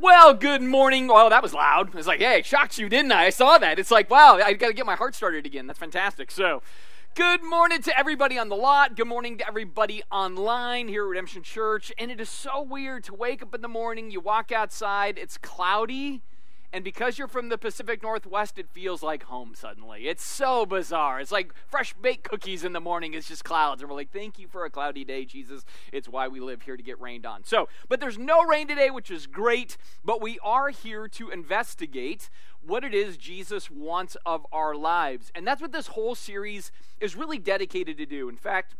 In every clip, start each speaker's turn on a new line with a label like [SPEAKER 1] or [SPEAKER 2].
[SPEAKER 1] Well, good morning. Well, that was loud. It's like, hey, shocked you, didn't I? I saw that. It's like, wow, I got to get my heart started again. That's fantastic. So, good morning to everybody on the lot. Good morning to everybody online here at Redemption Church. And it is so weird to wake up in the morning, you walk outside, it's cloudy and because you're from the Pacific Northwest, it feels like home suddenly. It's so bizarre. It's like fresh baked cookies in the morning. It's just clouds. And we're like, thank you for a cloudy day, Jesus. It's why we live here to get rained on. So, but there's no rain today, which is great. But we are here to investigate what it is Jesus wants of our lives. And that's what this whole series is really dedicated to do. In fact,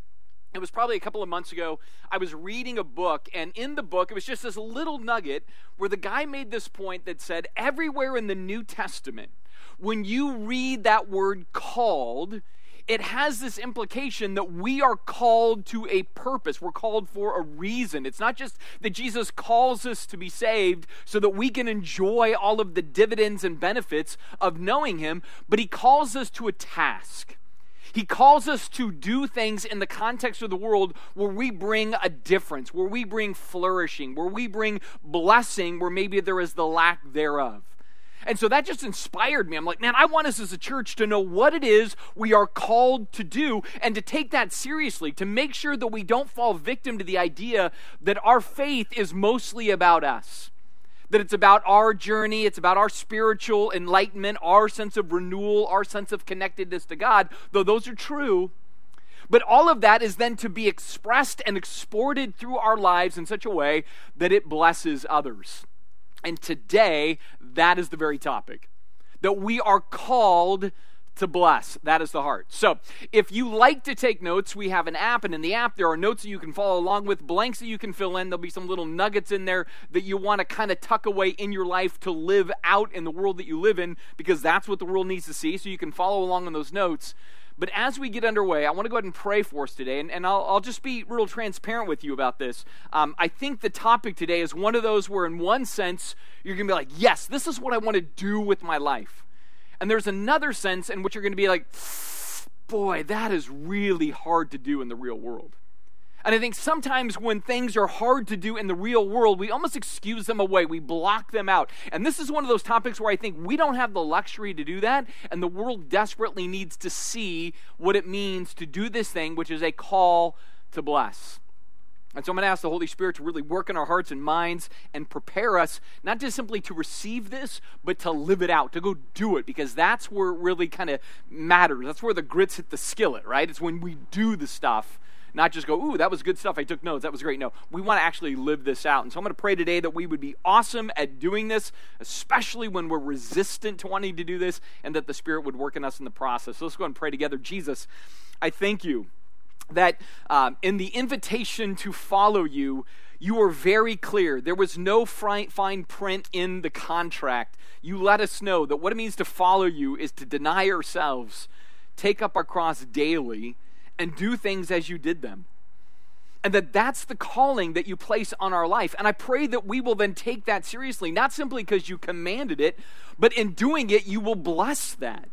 [SPEAKER 1] it was probably a couple of months ago. I was reading a book, and in the book, it was just this little nugget where the guy made this point that said, Everywhere in the New Testament, when you read that word called, it has this implication that we are called to a purpose. We're called for a reason. It's not just that Jesus calls us to be saved so that we can enjoy all of the dividends and benefits of knowing Him, but He calls us to a task. He calls us to do things in the context of the world where we bring a difference, where we bring flourishing, where we bring blessing, where maybe there is the lack thereof. And so that just inspired me. I'm like, man, I want us as a church to know what it is we are called to do and to take that seriously, to make sure that we don't fall victim to the idea that our faith is mostly about us that it's about our journey, it's about our spiritual enlightenment, our sense of renewal, our sense of connectedness to God, though those are true. But all of that is then to be expressed and exported through our lives in such a way that it blesses others. And today, that is the very topic. That we are called to bless. That is the heart. So, if you like to take notes, we have an app, and in the app, there are notes that you can follow along with, blanks that you can fill in. There'll be some little nuggets in there that you want to kind of tuck away in your life to live out in the world that you live in, because that's what the world needs to see. So, you can follow along on those notes. But as we get underway, I want to go ahead and pray for us today, and, and I'll, I'll just be real transparent with you about this. Um, I think the topic today is one of those where, in one sense, you're going to be like, yes, this is what I want to do with my life. And there's another sense in which you're going to be like, boy, that is really hard to do in the real world. And I think sometimes when things are hard to do in the real world, we almost excuse them away. We block them out. And this is one of those topics where I think we don't have the luxury to do that. And the world desperately needs to see what it means to do this thing, which is a call to bless. And so I'm going to ask the Holy Spirit to really work in our hearts and minds and prepare us, not just simply to receive this, but to live it out, to go do it, because that's where it really kind of matters. That's where the grits hit the skillet, right? It's when we do the stuff, not just go, ooh, that was good stuff. I took notes. That was great. No, we want to actually live this out. And so I'm going to pray today that we would be awesome at doing this, especially when we're resistant to wanting to do this, and that the Spirit would work in us in the process. So let's go and pray together. Jesus, I thank you that um, in the invitation to follow you, you were very clear. There was no fine print in the contract. You let us know that what it means to follow you is to deny ourselves, take up our cross daily, and do things as you did them. And that that's the calling that you place on our life. And I pray that we will then take that seriously, not simply because you commanded it, but in doing it, you will bless that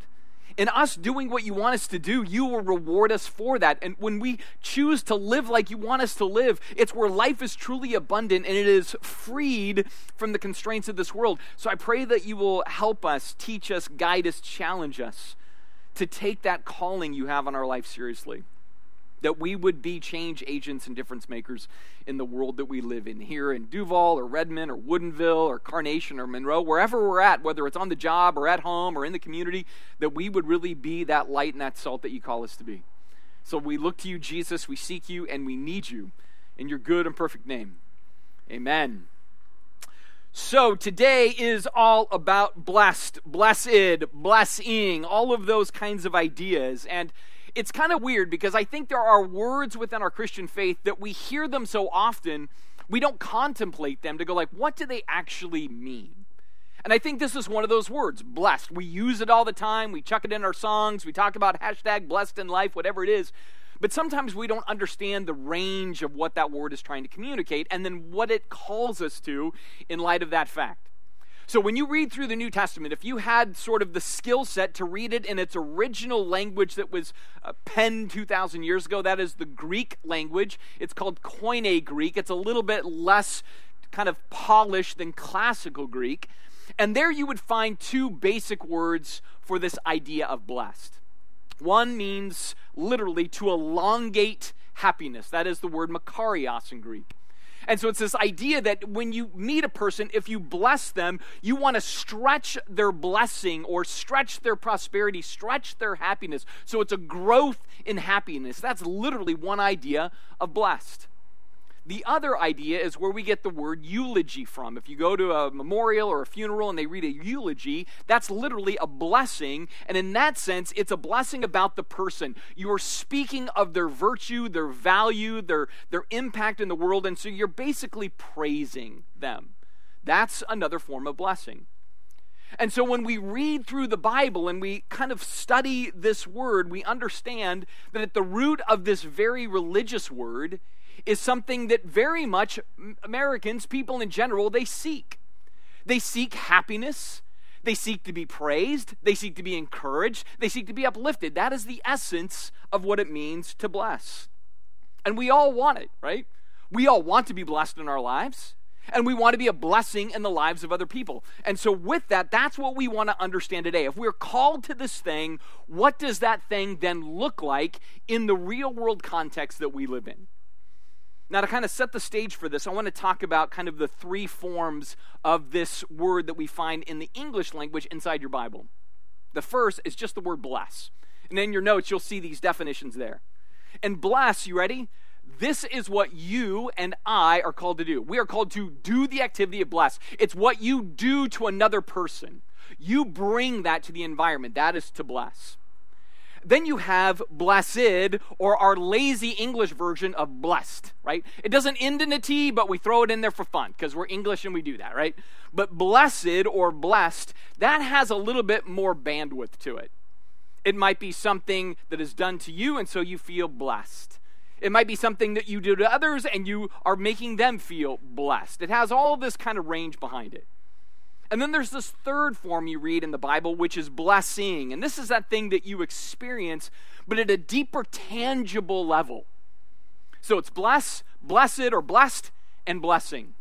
[SPEAKER 1] in us doing what you want us to do, you will reward us for that. And when we choose to live like you want us to live, it's where life is truly abundant and it is freed from the constraints of this world. So I pray that you will help us, teach us, guide us, challenge us to take that calling you have on our life seriously that we would be change agents and difference makers in the world that we live in here in Duvall or Redmond or Woodinville or Carnation or Monroe, wherever we're at, whether it's on the job or at home or in the community, that we would really be that light and that salt that you call us to be. So we look to you, Jesus, we seek you, and we need you in your good and perfect name. Amen. So today is all about blessed, blessed, blessing, all of those kinds of ideas. And it's kind of weird because I think there are words within our Christian faith that we hear them so often, we don't contemplate them to go like, what do they actually mean? And I think this is one of those words, blessed. We use it all the time. We chuck it in our songs. We talk about hashtag blessed in life, whatever it is. But sometimes we don't understand the range of what that word is trying to communicate and then what it calls us to in light of that fact. So when you read through the New Testament, if you had sort of the skill set to read it in its original language that was uh, penned 2,000 years ago, that is the Greek language. It's called Koine Greek. It's a little bit less kind of polished than classical Greek. And there you would find two basic words for this idea of blessed. One means literally to elongate happiness. That is the word makarios in Greek. And so it's this idea that when you meet a person, if you bless them, you want to stretch their blessing or stretch their prosperity, stretch their happiness. So it's a growth in happiness. That's literally one idea of blessed. The other idea is where we get the word eulogy from. If you go to a memorial or a funeral and they read a eulogy, that's literally a blessing. And in that sense, it's a blessing about the person. You are speaking of their virtue, their value, their, their impact in the world. And so you're basically praising them. That's another form of blessing. And so when we read through the Bible and we kind of study this word, we understand that at the root of this very religious word is something that very much Americans, people in general, they seek. They seek happiness. They seek to be praised. They seek to be encouraged. They seek to be uplifted. That is the essence of what it means to bless. And we all want it, right? We all want to be blessed in our lives. And we want to be a blessing in the lives of other people. And so, with that, that's what we want to understand today. If we're called to this thing, what does that thing then look like in the real world context that we live in? Now, to kind of set the stage for this, I want to talk about kind of the three forms of this word that we find in the English language inside your Bible. The first is just the word bless. And in your notes, you'll see these definitions there. And bless, you ready? This is what you and I are called to do. We are called to do the activity of bless. It's what you do to another person. You bring that to the environment. That is to bless. Then you have blessed, or our lazy English version of blessed, right? It doesn't end in a T, but we throw it in there for fun because we're English and we do that, right? But blessed or blessed, that has a little bit more bandwidth to it. It might be something that is done to you, and so you feel blessed. It might be something that you do to others, and you are making them feel blessed. It has all this kind of range behind it. And then there's this third form you read in the Bible, which is blessing. And this is that thing that you experience, but at a deeper, tangible level. So it's bless, blessed, or blessed, and blessing.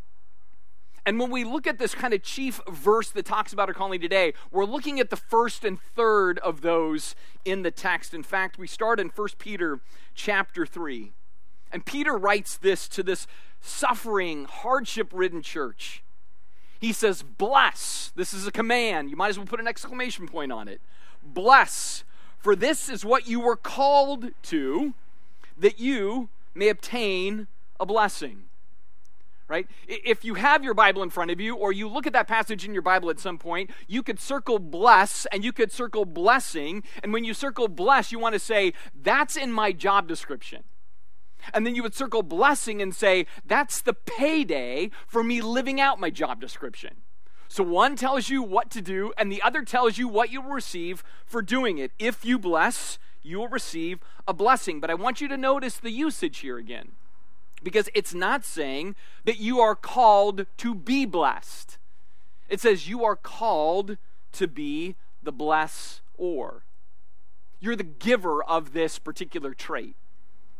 [SPEAKER 1] And when we look at this kind of chief verse that talks about our calling today, we're looking at the first and third of those in the text. In fact, we start in 1 Peter chapter 3. And Peter writes this to this suffering, hardship ridden church. He says, Bless. This is a command. You might as well put an exclamation point on it. Bless, for this is what you were called to, that you may obtain a blessing. Right? If you have your Bible in front of you, or you look at that passage in your Bible at some point, you could circle bless and you could circle blessing. And when you circle bless, you want to say, That's in my job description. And then you would circle blessing and say, that's the payday for me living out my job description. So one tells you what to do, and the other tells you what you will receive for doing it. If you bless, you will receive a blessing. But I want you to notice the usage here again, because it's not saying that you are called to be blessed. It says you are called to be the bless or. You're the giver of this particular trait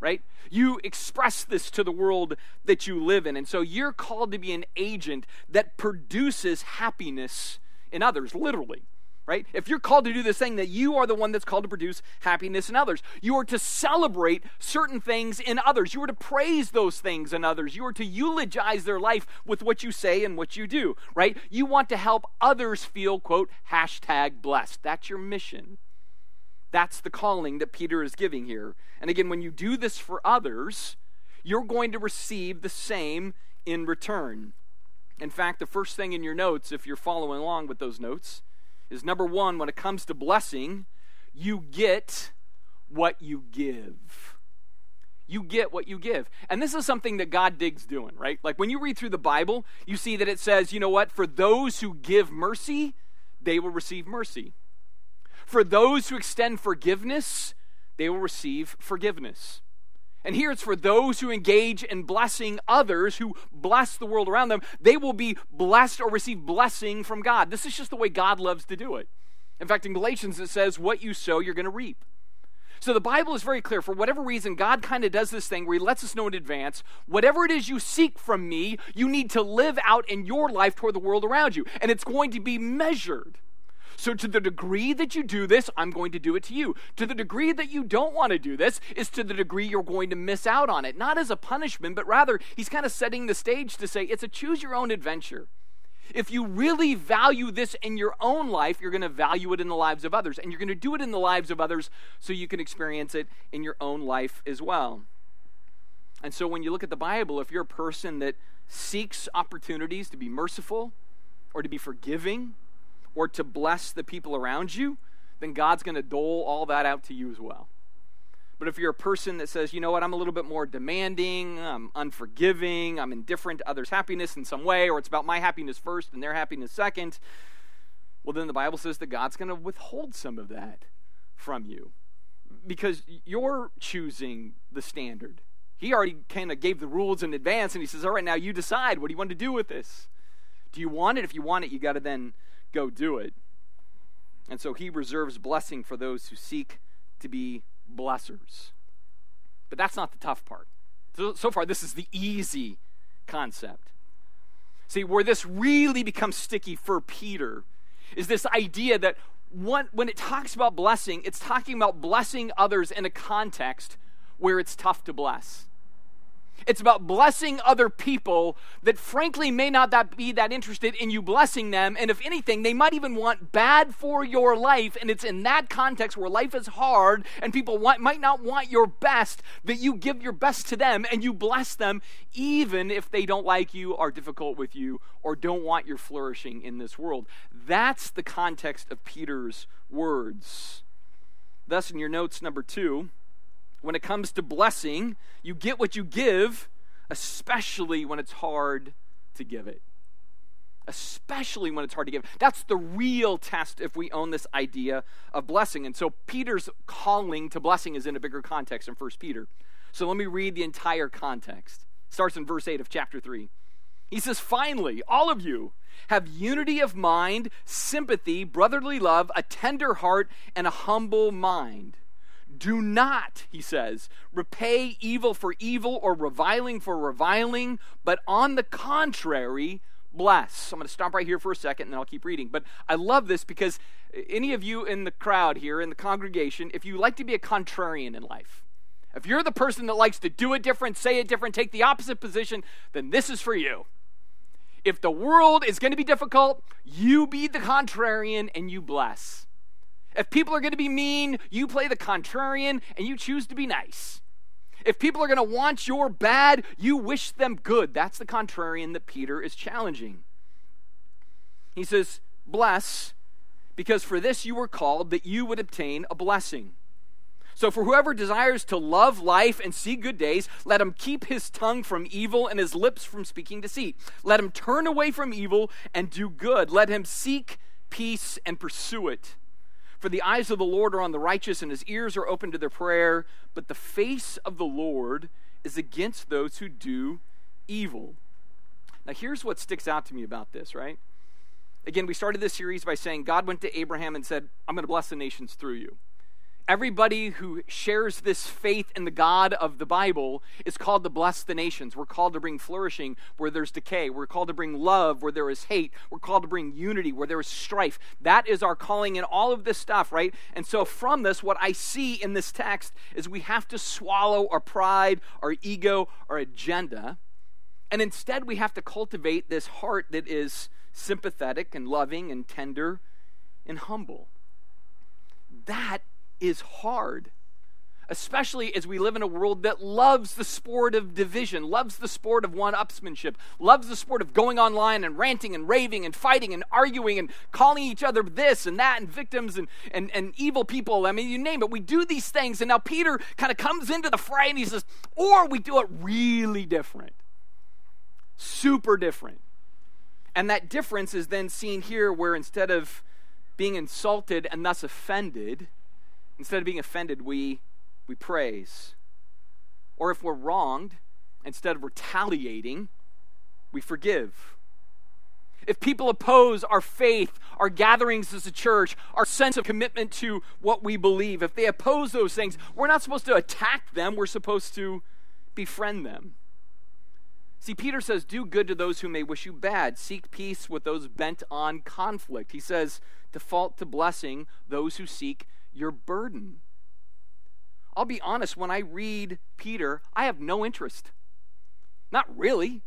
[SPEAKER 1] right? You express this to the world that you live in. And so you're called to be an agent that produces happiness in others, literally. Right? If you're called to do this thing, that you are the one that's called to produce happiness in others. You are to celebrate certain things in others. You are to praise those things in others. You are to eulogize their life with what you say and what you do. Right? You want to help others feel, quote, hashtag blessed. That's your mission. That's the calling that Peter is giving here. And again, when you do this for others, you're going to receive the same in return. In fact, the first thing in your notes, if you're following along with those notes, is number one, when it comes to blessing, you get what you give. You get what you give. And this is something that God digs doing, right? Like when you read through the Bible, you see that it says, you know what? For those who give mercy, they will receive mercy. For those who extend forgiveness, they will receive forgiveness. And here it's for those who engage in blessing others, who bless the world around them, they will be blessed or receive blessing from God. This is just the way God loves to do it. In fact, in Galatians, it says, What you sow, you're going to reap. So the Bible is very clear. For whatever reason, God kind of does this thing where He lets us know in advance whatever it is you seek from me, you need to live out in your life toward the world around you. And it's going to be measured. So, to the degree that you do this, I'm going to do it to you. To the degree that you don't want to do this, is to the degree you're going to miss out on it. Not as a punishment, but rather, he's kind of setting the stage to say it's a choose your own adventure. If you really value this in your own life, you're going to value it in the lives of others. And you're going to do it in the lives of others so you can experience it in your own life as well. And so when you look at the Bible, if you're a person that seeks opportunities to be merciful or to be forgiving or to bless the people around you, then God's going to dole all that out to you as well. But if you're a person that says, you know what, I'm a little bit more demanding, I'm unforgiving, I'm indifferent to others' happiness in some way, or it's about my happiness first and their happiness second, well, then the Bible says that God's going to withhold some of that from you because you're choosing the standard. He already kind of gave the rules in advance, and he says, all right, now you decide. What do you want to do with this? Do you want it? If you want it, you got to then go do it. And so he reserves blessing for those who seek to be blessers. But that's not the tough part. So, so far, this is the easy concept. See, where this really becomes sticky for Peter is this idea that one, when it talks about blessing, it's talking about blessing others in a context where it's tough to bless. It's about blessing other people that, frankly, may not that be that interested in you blessing them. And if anything, they might even want bad for your life. And it's in that context where life is hard and people want, might not want your best that you give your best to them and you bless them, even if they don't like you, are difficult with you, or don't want your flourishing in this world. That's the context of Peter's words. Thus, in your notes, number two, when it comes to blessing, you get what you give, especially when it's hard to give it. Especially when it's hard to give. That's the real test if we own this idea of blessing. And so Peter's calling to blessing is in a bigger context in 1 Peter. So let me read the entire context. It starts in verse 8 of chapter 3. He says, Finally, all of you have unity of mind, sympathy, brotherly love, a tender heart, and a humble mind. Do not, he says, repay evil for evil or reviling for reviling, but on the contrary, bless. I'm going to stop right here for a second and then I'll keep reading. But I love this because any of you in the crowd here, in the congregation, if you like to be a contrarian in life, if you're the person that likes to do it different, say it different, take the opposite position, then this is for you. If the world is going to be difficult, you be the contrarian and you bless. If people are going to be mean, you play the contrarian and you choose to be nice. If people are going to want your bad, you wish them good. That's the contrarian that Peter is challenging. He says, Bless, because for this you were called, that you would obtain a blessing. So, for whoever desires to love life and see good days, let him keep his tongue from evil and his lips from speaking deceit. Let him turn away from evil and do good. Let him seek peace and pursue it. For the eyes of the Lord are on the righteous, and his ears are open to their prayer, but the face of the Lord is against those who do evil. Now, here's what sticks out to me about this, right? Again, we started this series by saying God went to Abraham and said, I'm going to bless the nations through you. Everybody who shares this faith in the God of the Bible is called to bless the nations. We're called to bring flourishing where there's decay. We're called to bring love where there is hate. We're called to bring unity where there is strife. That is our calling in all of this stuff, right? And so, from this, what I see in this text is we have to swallow our pride, our ego, our agenda. And instead, we have to cultivate this heart that is sympathetic and loving and tender and humble. That is hard, especially as we live in a world that loves the sport of division, loves the sport of one upsmanship, loves the sport of going online and ranting and raving and fighting and arguing and calling each other this and that and victims and, and, and evil people. I mean, you name it. We do these things. And now Peter kind of comes into the fray and he says, or we do it really different, super different. And that difference is then seen here where instead of being insulted and thus offended, Instead of being offended, we, we praise. Or if we're wronged, instead of retaliating, we forgive. if people oppose our faith, our gatherings as a church, our sense of commitment to what we believe, if they oppose those things, we're not supposed to attack them, we're supposed to befriend them. See, Peter says, Do good to those who may wish you bad. Seek peace with those bent on conflict. He says, Default to blessing those who seek your burden. I'll be honest, when I read Peter, I have no interest. Not really.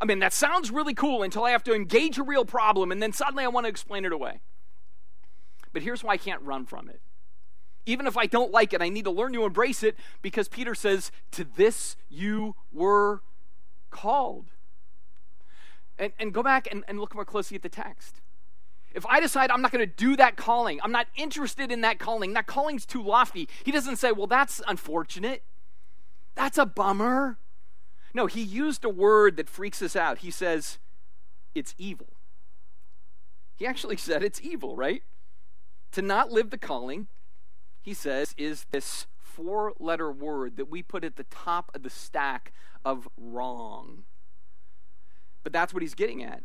[SPEAKER 1] I mean, that sounds really cool until I have to engage a real problem, and then suddenly I want to explain it away. But here's why I can't run from it. Even if I don't like it, I need to learn to embrace it because Peter says, To this you were called. And, and go back and, and look more closely at the text. If I decide I'm not going to do that calling, I'm not interested in that calling, that calling's too lofty, he doesn't say, well, that's unfortunate. That's a bummer. No, he used a word that freaks us out. He says, it's evil. He actually said it's evil, right? To not live the calling, he says, is this four letter word that we put at the top of the stack of wrong. But that's what he's getting at.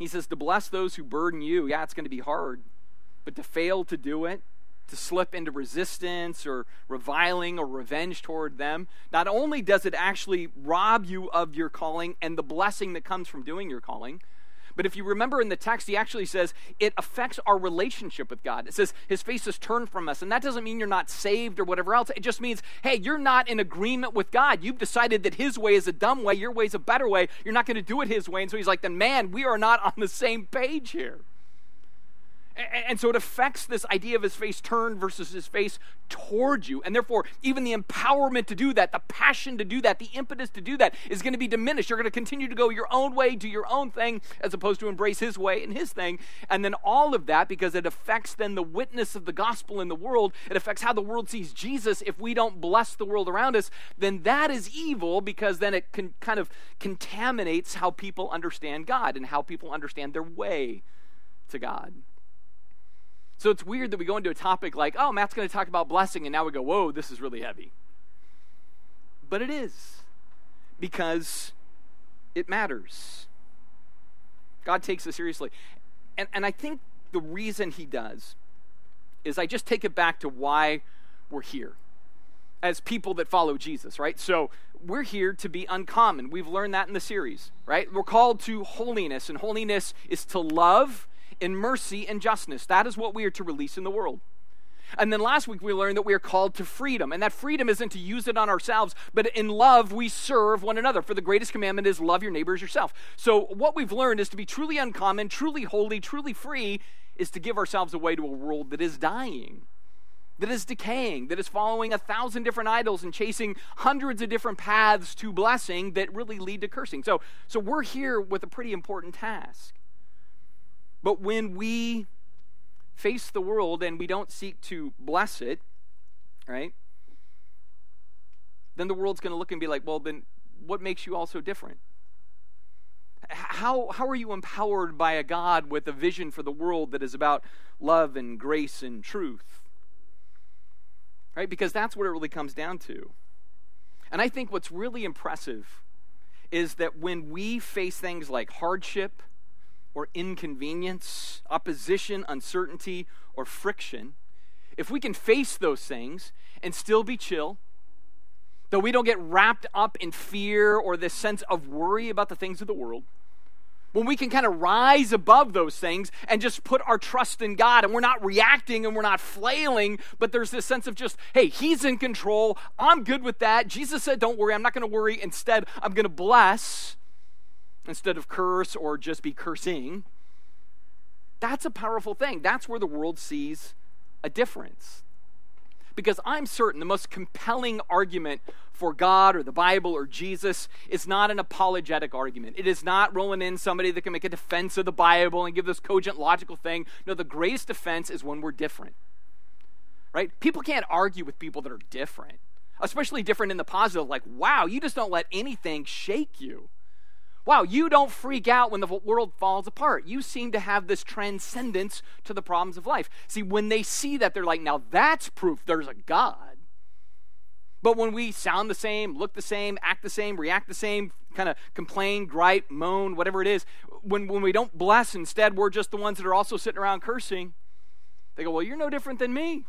[SPEAKER 1] He says to bless those who burden you. Yeah, it's going to be hard. But to fail to do it, to slip into resistance or reviling or revenge toward them, not only does it actually rob you of your calling and the blessing that comes from doing your calling, but if you remember in the text, he actually says it affects our relationship with God. It says his face is turned from us. And that doesn't mean you're not saved or whatever else. It just means, hey, you're not in agreement with God. You've decided that his way is a dumb way, your way is a better way. You're not going to do it his way. And so he's like, then man, we are not on the same page here. And so it affects this idea of his face turned versus his face towards you. And therefore, even the empowerment to do that, the passion to do that, the impetus to do that is going to be diminished. You're going to continue to go your own way, do your own thing, as opposed to embrace his way and his thing. And then all of that, because it affects then the witness of the gospel in the world, it affects how the world sees Jesus. If we don't bless the world around us, then that is evil because then it can kind of contaminates how people understand God and how people understand their way to God. So it's weird that we go into a topic like, oh, Matt's going to talk about blessing, and now we go, whoa, this is really heavy. But it is, because it matters. God takes it seriously. And, and I think the reason he does is I just take it back to why we're here as people that follow Jesus, right? So we're here to be uncommon. We've learned that in the series, right? We're called to holiness, and holiness is to love in mercy and justness. That is what we are to release in the world. And then last week we learned that we are called to freedom. And that freedom isn't to use it on ourselves, but in love we serve one another. For the greatest commandment is love your neighbor as yourself. So what we've learned is to be truly uncommon, truly holy, truly free, is to give ourselves away to a world that is dying, that is decaying, that is following a thousand different idols and chasing hundreds of different paths to blessing that really lead to cursing. So, so we're here with a pretty important task. But when we face the world and we don't seek to bless it, right? Then the world's going to look and be like, well, then what makes you all so different? How, how are you empowered by a God with a vision for the world that is about love and grace and truth? Right? Because that's what it really comes down to. And I think what's really impressive is that when we face things like hardship or inconvenience, opposition, uncertainty, or friction, if we can face those things and still be chill, though we don't get wrapped up in fear or this sense of worry about the things of the world, when we can kind of rise above those things and just put our trust in God and we're not reacting and we're not flailing, but there's this sense of just, hey, He's in control. I'm good with that. Jesus said, don't worry. I'm not going to worry. Instead, I'm going to bless instead of curse or just be cursing. That's a powerful thing. That's where the world sees a difference. Because I'm certain the most compelling argument for God or the Bible or Jesus is not an apologetic argument. It is not rolling in somebody that can make a defense of the Bible and give this cogent, logical thing. No, the greatest defense is when we're different. Right? People can't argue with people that are different, especially different in the positive, like, wow, you just don't let anything shake you. Wow, you don't freak out when the world falls apart. You seem to have this transcendence to the problems of life. See, when they see that, they're like, now that's proof there's a God. But when we sound the same, look the same, act the same, react the same, kind of complain, gripe, moan, whatever it is, when, when we don't bless, instead we're just the ones that are also sitting around cursing, they go, Well, you're no different than me.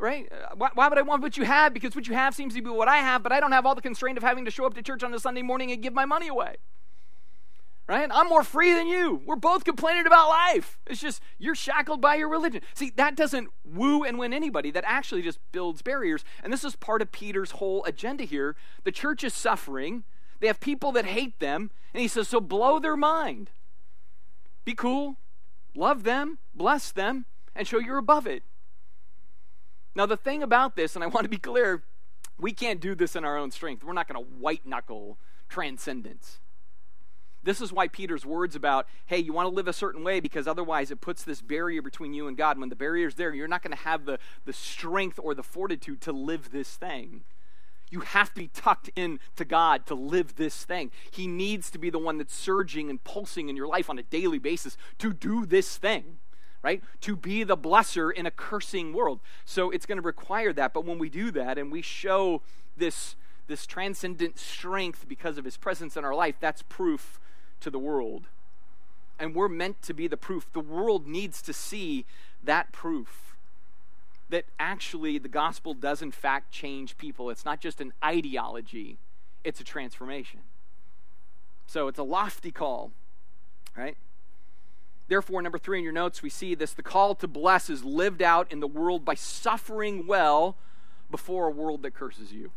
[SPEAKER 1] Right? Why, why would I want what you have? Because what you have seems to be what I have, but I don't have all the constraint of having to show up to church on a Sunday morning and give my money away right? I'm more free than you. We're both complaining about life. It's just you're shackled by your religion. See, that doesn't woo and win anybody. That actually just builds barriers. And this is part of Peter's whole agenda here. The church is suffering. They have people that hate them, and he says, "So blow their mind. Be cool. Love them, bless them, and show you're above it." Now, the thing about this, and I want to be clear, we can't do this in our own strength. We're not going to white knuckle transcendence. This is why Peter's words about, hey, you want to live a certain way because otherwise it puts this barrier between you and God. When the barrier's there, you're not going to have the, the strength or the fortitude to live this thing. You have to be tucked in to God to live this thing. He needs to be the one that's surging and pulsing in your life on a daily basis to do this thing, right? To be the blesser in a cursing world. So it's going to require that. But when we do that and we show this, this transcendent strength because of his presence in our life, that's proof to the world. And we're meant to be the proof. The world needs to see that proof that actually the gospel does, in fact, change people. It's not just an ideology, it's a transformation. So it's a lofty call, right? Therefore, number three in your notes, we see this the call to bless is lived out in the world by suffering well before a world that curses you.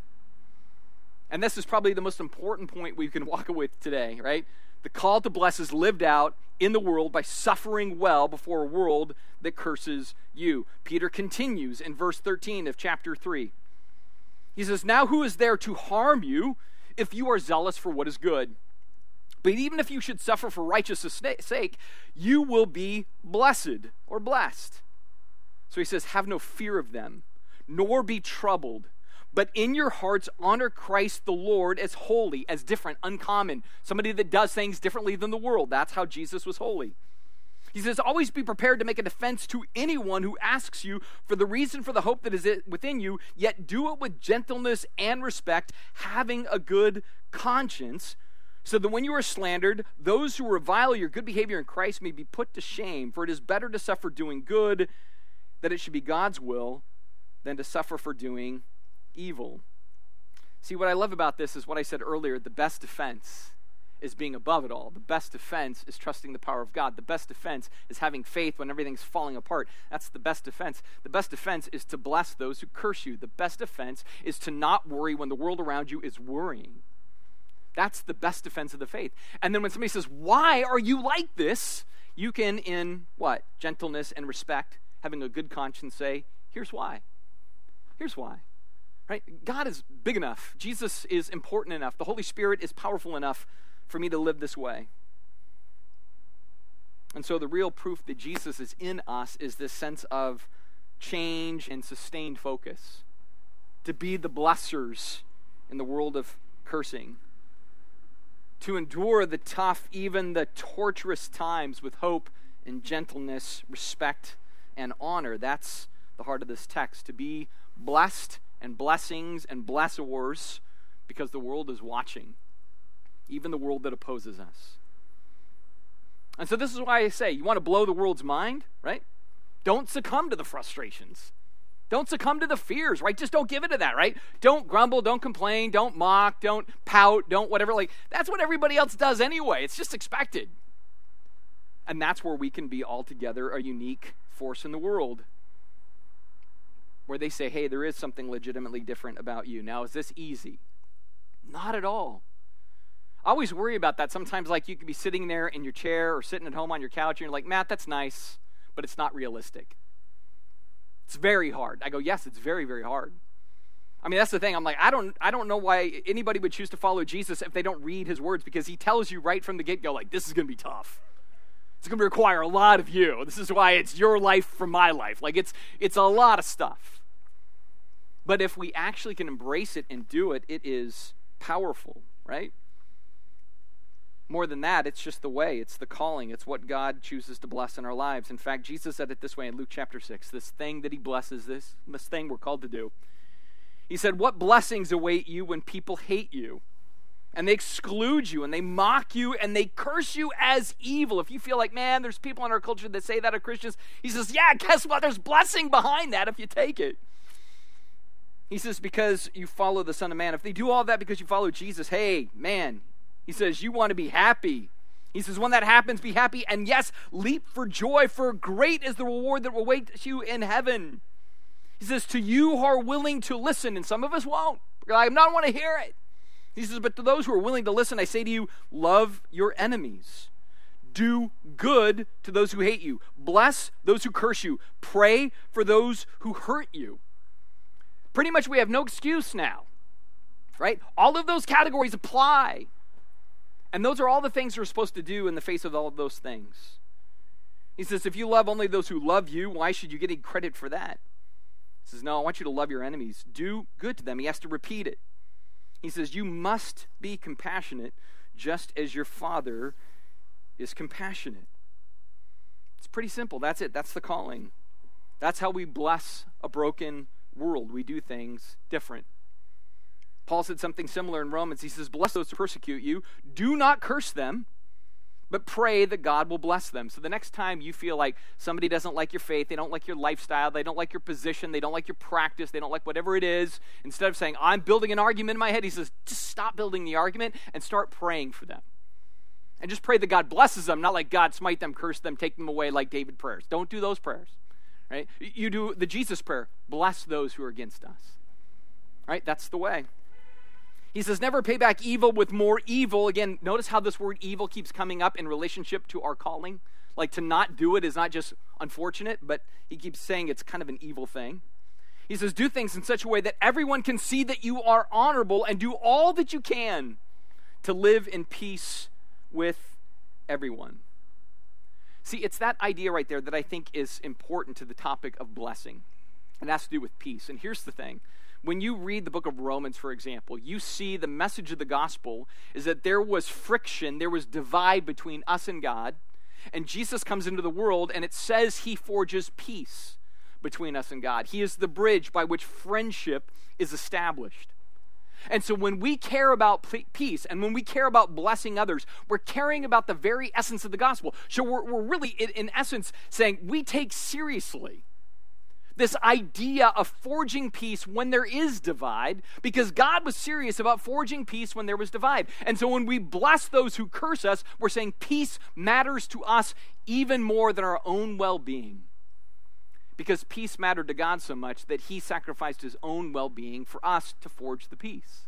[SPEAKER 1] And this is probably the most important point we can walk away with today, right? The call to bless is lived out in the world by suffering well before a world that curses you. Peter continues in verse 13 of chapter 3. He says, Now who is there to harm you if you are zealous for what is good? But even if you should suffer for righteousness' sake, you will be blessed or blessed. So he says, Have no fear of them, nor be troubled but in your hearts honor Christ the Lord as holy, as different, uncommon, somebody that does things differently than the world. That's how Jesus was holy. He says, Always be prepared to make a defense to anyone who asks you for the reason for the hope that is within you, yet do it with gentleness and respect, having a good conscience, so that when you are slandered, those who revile your good behavior in Christ may be put to shame. For it is better to suffer doing good, that it should be God's will, than to suffer for doing evil. See, what I love about this is what I said earlier the best defense is being above it all. The best defense is trusting the power of God. The best defense is having faith when everything's falling apart. That's the best defense. The best defense is to bless those who curse you. The best defense is to not worry when the world around you is worrying. That's the best defense of the faith. And then when somebody says, Why are you like this? You can, in what? Gentleness and respect, having a good conscience, say, Here's why. Here's why. Right? God is big enough. Jesus is important enough. The Holy Spirit is powerful enough for me to live this way. And so the real proof that Jesus is in us is this sense of change and sustained focus. To be the blessers in the world of cursing. To endure the tough, even the torturous times with hope and gentleness, respect, and honor. That's the heart of this text. To be blessed and blessings and blessors because the world is watching, even the world that opposes us. And so, this is why I say you want to blow the world's mind, right? Don't succumb to the frustrations. Don't succumb to the fears, right? Just don't give it to that, right? Don't grumble, don't complain, don't mock, don't pout, don't whatever. Like, that's what everybody else does anyway. It's just expected. And that's where we can be altogether a unique force in the world where they say, hey, there is something legitimately different about you. Now, is this easy? Not at all. I always worry about that. Sometimes, like, you could be sitting there in your chair or sitting at home on your couch, and you're like, Matt, that's nice, but it's not realistic. It's very hard. I go, yes, it's very, very hard. I mean, that's the thing. I'm like, I don't, I don't know why anybody would choose to follow Jesus if they don't read his words because he tells you right from the get go, like, this is going to be tough. It's going to require a lot of you. This is why it's your life from my life. Like it's it's a lot of stuff. But if we actually can embrace it and do it, it is powerful, right? More than that, it's just the way, it's the calling, it's what God chooses to bless in our lives. In fact, Jesus said it this way in Luke chapter 6 this thing that he blesses, this, this thing we're called to do. He said, What blessings await you when people hate you? and they exclude you and they mock you and they curse you as evil. If you feel like, man, there's people in our culture that say that are Christians, he says, yeah, guess what? There's blessing behind that if you take it. He says, because you follow the Son of Man. If they do all that because you follow Jesus, hey, man, he says, you want to be happy. He says, when that happens, be happy. And yes, leap for joy, for great is the reward that will await you in heaven. He says, to you who are willing to listen, and some of us won't. I don't want to hear it. He says, But to those who are willing to listen, I say to you, love your enemies. Do good to those who hate you. Bless those who curse you. Pray for those who hurt you. Pretty much, we have no excuse now, right? All of those categories apply. And those are all the things we're supposed to do in the face of all of those things. He says, if you love only those who love you, why should you get any credit for that? He says, no, I want you to love your enemies. Do good to them. He has to repeat it. He says, You must be compassionate just as your Father is compassionate. It's pretty simple. That's it. That's the calling. That's how we bless a broken world. We do things different. Paul said something similar in Romans. He says, Bless those who persecute you, do not curse them but pray that God will bless them. So the next time you feel like somebody doesn't like your faith, they don't like your lifestyle, they don't like your position, they don't like your practice, they don't like whatever it is, instead of saying, I'm building an argument in my head, he says, just stop building the argument and start praying for them. And just pray that God blesses them, not like God smite them, curse them, take them away like David prayers. Don't do those prayers. Right? You do the Jesus prayer, bless those who are against us. Right? That's the way. He says, never pay back evil with more evil. Again, notice how this word evil keeps coming up in relationship to our calling. Like to not do it is not just unfortunate, but he keeps saying it's kind of an evil thing. He says, do things in such a way that everyone can see that you are honorable and do all that you can to live in peace with everyone. See, it's that idea right there that I think is important to the topic of blessing. And has to do with peace. And here's the thing when you read the book of Romans, for example, you see the message of the gospel is that there was friction, there was divide between us and God. And Jesus comes into the world and it says he forges peace between us and God. He is the bridge by which friendship is established. And so when we care about peace and when we care about blessing others, we're caring about the very essence of the gospel. So we're, we're really, in essence, saying we take seriously this idea of forging peace when there is divide, because God was serious about forging peace when there was divide. And so when we bless those who curse us, we're saying peace matters to us even more than our own well being. Because peace mattered to God so much that he sacrificed his own well being for us to forge the peace.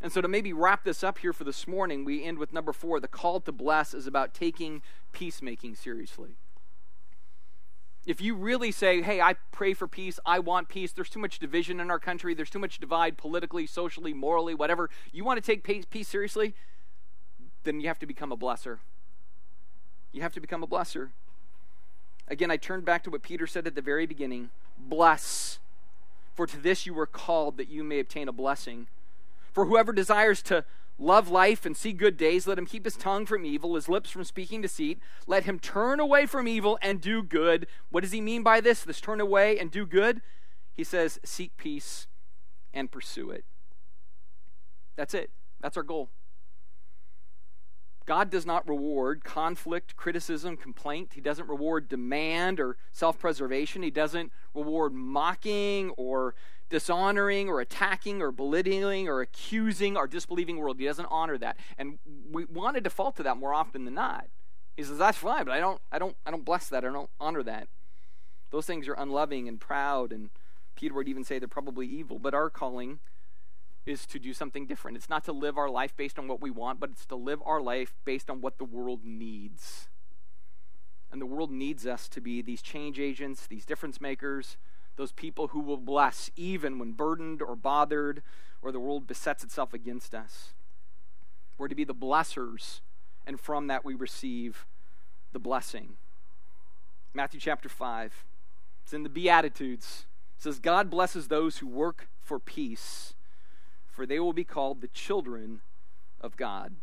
[SPEAKER 1] And so, to maybe wrap this up here for this morning, we end with number four. The call to bless is about taking peacemaking seriously. If you really say, hey, I pray for peace, I want peace, there's too much division in our country, there's too much divide politically, socially, morally, whatever, you want to take peace seriously, then you have to become a blesser. You have to become a blesser. Again, I turn back to what Peter said at the very beginning bless, for to this you were called that you may obtain a blessing. For whoever desires to love life and see good days. Let him keep his tongue from evil, his lips from speaking deceit. Let him turn away from evil and do good. What does he mean by this? This turn away and do good? He says, seek peace and pursue it. That's it. That's our goal. God does not reward conflict, criticism, complaint. He doesn't reward demand or self preservation. He doesn't reward mocking or dishonoring or attacking or belittling or accusing our disbelieving world. He doesn't honor that. And we want to default to that more often than not. He says, That's fine, but I don't I don't I don't bless that, I don't honor that. Those things are unloving and proud, and Peter would even say they're probably evil. But our calling is to do something different. It's not to live our life based on what we want, but it's to live our life based on what the world needs. And the world needs us to be these change agents, these difference makers, those people who will bless even when burdened or bothered or the world besets itself against us. We're to be the blessers, and from that we receive the blessing. Matthew chapter 5. It's in the Beatitudes. It says, God blesses those who work for peace, for they will be called the children of God.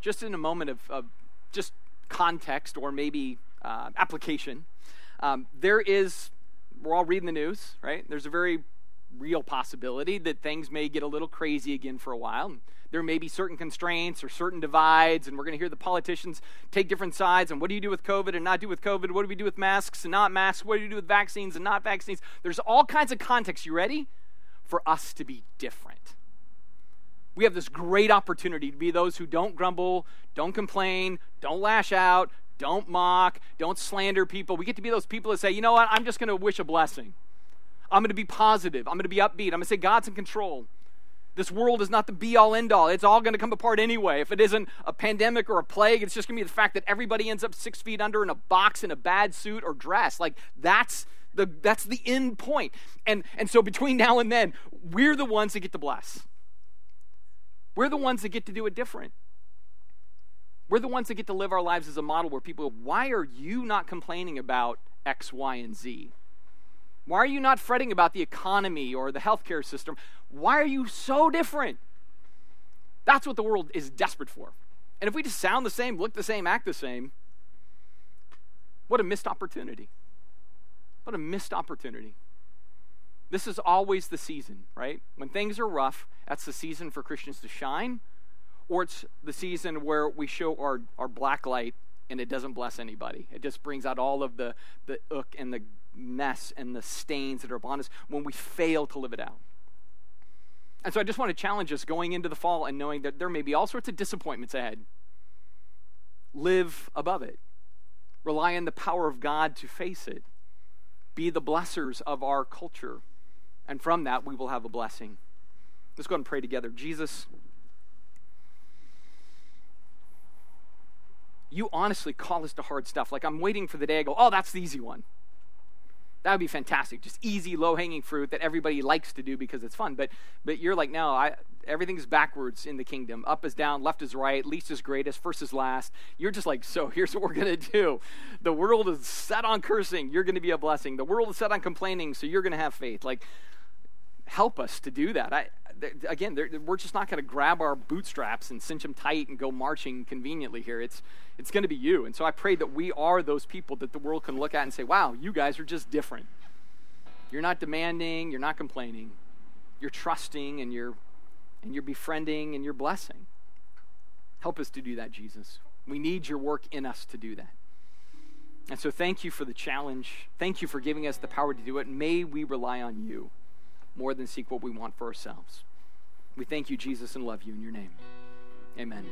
[SPEAKER 1] Just in a moment of, of just context or maybe uh, application, um, there is we're all reading the news, right? There's a very real possibility that things may get a little crazy again for a while. There may be certain constraints or certain divides, and we're going to hear the politicians take different sides. And what do you do with COVID and not do with COVID? What do we do with masks and not masks? What do you do with vaccines and not vaccines? There's all kinds of context. You ready? For us to be different. We have this great opportunity to be those who don't grumble, don't complain, don't lash out, don't mock, don't slander people. We get to be those people that say, you know what, I'm just going to wish a blessing. I'm going to be positive. I'm going to be upbeat. I'm going to say God's in control. This world is not the be all end all. It's all going to come apart anyway. If it isn't a pandemic or a plague, it's just going to be the fact that everybody ends up six feet under in a box in a bad suit or dress. Like that's the that's the end point. And and so between now and then, we're the ones that get to bless. We're the ones that get to do it different. We're the ones that get to live our lives as a model where people why are you not complaining about X, Y, and Z? Why are you not fretting about the economy or the healthcare system? Why are you so different? That's what the world is desperate for. And if we just sound the same, look the same, act the same, what a missed opportunity. What a missed opportunity. This is always the season, right? When things are rough, that's the season for Christians to shine, or it's the season where we show our, our black light and it doesn't bless anybody. It just brings out all of the, the ook and the mess and the stains that are upon us when we fail to live it out. And so I just want to challenge us going into the fall and knowing that there may be all sorts of disappointments ahead. Live above it. Rely on the power of God to face it. Be the blessers of our culture. And from that, we will have a blessing. Let's go and pray together. Jesus, you honestly call us to hard stuff. Like I'm waiting for the day I go, oh, that's the easy one. That would be fantastic. Just easy, low hanging fruit that everybody likes to do because it's fun. But but you're like, no, I everything's backwards in the kingdom. Up is down, left is right, least is greatest, first is last. You're just like, so here's what we're gonna do. The world is set on cursing, you're gonna be a blessing. The world is set on complaining, so you're gonna have faith. Like help us to do that. I, again, we're just not going to grab our bootstraps and cinch them tight and go marching conveniently here. It's, it's going to be you. And so I pray that we are those people that the world can look at and say, wow, you guys are just different. You're not demanding, you're not complaining. You're trusting and you're, and you're befriending and you're blessing. Help us to do that, Jesus. We need your work in us to do that. And so thank you for the challenge. Thank you for giving us the power to do it. May we rely on you more than seek what we want for ourselves. We thank you, Jesus, and love you in your name. Amen.